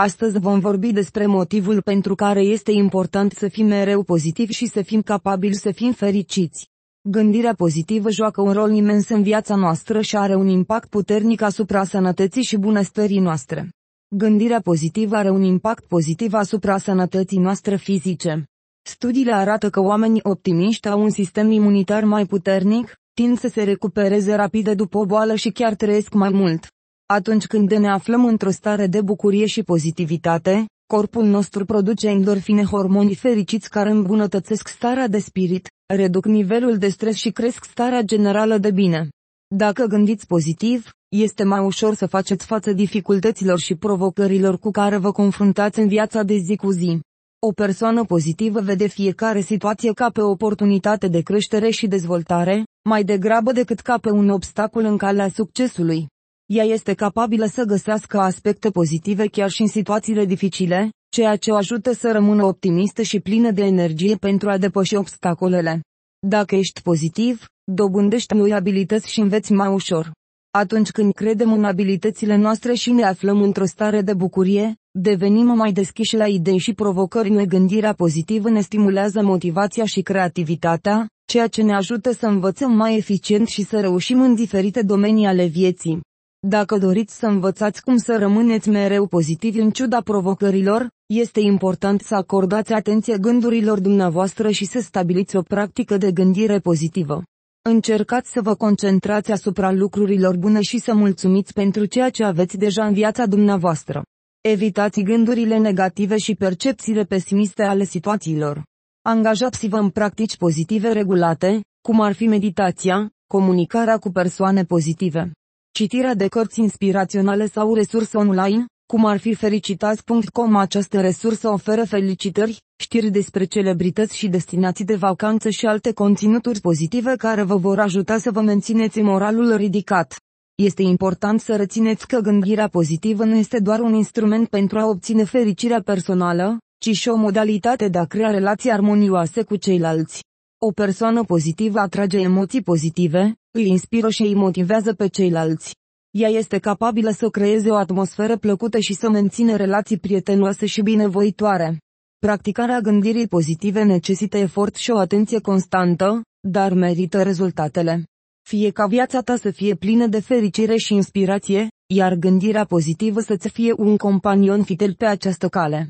Astăzi vom vorbi despre motivul pentru care este important să fim mereu pozitivi și să fim capabili să fim fericiți. Gândirea pozitivă joacă un rol imens în viața noastră și are un impact puternic asupra sănătății și bunăstării noastre. Gândirea pozitivă are un impact pozitiv asupra sănătății noastre fizice. Studiile arată că oamenii optimiști au un sistem imunitar mai puternic, tind să se recupereze rapid după o boală și chiar trăiesc mai mult. Atunci când ne aflăm într-o stare de bucurie și pozitivitate, corpul nostru produce endorfine hormoni fericiți care îmbunătățesc starea de spirit, reduc nivelul de stres și cresc starea generală de bine. Dacă gândiți pozitiv, este mai ușor să faceți față dificultăților și provocărilor cu care vă confruntați în viața de zi cu zi. O persoană pozitivă vede fiecare situație ca pe o oportunitate de creștere și dezvoltare, mai degrabă decât ca pe un obstacol în calea succesului. Ea este capabilă să găsească aspecte pozitive chiar și în situațiile dificile, ceea ce o ajută să rămână optimistă și plină de energie pentru a depăși obstacolele. Dacă ești pozitiv, dobândești noi abilități și înveți mai ușor. Atunci când credem în abilitățile noastre și ne aflăm într-o stare de bucurie, devenim mai deschiși la idei și provocări noi gândirea pozitivă ne stimulează motivația și creativitatea, ceea ce ne ajută să învățăm mai eficient și să reușim în diferite domenii ale vieții. Dacă doriți să învățați cum să rămâneți mereu pozitivi în ciuda provocărilor, este important să acordați atenție gândurilor dumneavoastră și să stabiliți o practică de gândire pozitivă. Încercați să vă concentrați asupra lucrurilor bune și să mulțumiți pentru ceea ce aveți deja în viața dumneavoastră. Evitați gândurile negative și percepțiile pesimiste ale situațiilor. Angajați-vă în practici pozitive regulate, cum ar fi meditația, comunicarea cu persoane pozitive, citirea de cărți inspiraționale sau resurse online, cum ar fi fericitați.com această resursă oferă felicitări, știri despre celebrități și destinații de vacanță și alte conținuturi pozitive care vă vor ajuta să vă mențineți moralul ridicat. Este important să rețineți că gândirea pozitivă nu este doar un instrument pentru a obține fericirea personală, ci și o modalitate de a crea relații armonioase cu ceilalți. O persoană pozitivă atrage emoții pozitive, îi inspiră și îi motivează pe ceilalți. Ea este capabilă să creeze o atmosferă plăcută și să mențină relații prietenoase și binevoitoare. Practicarea gândirii pozitive necesită efort și o atenție constantă, dar merită rezultatele. Fie ca viața ta să fie plină de fericire și inspirație, iar gândirea pozitivă să-ți fie un companion fidel pe această cale.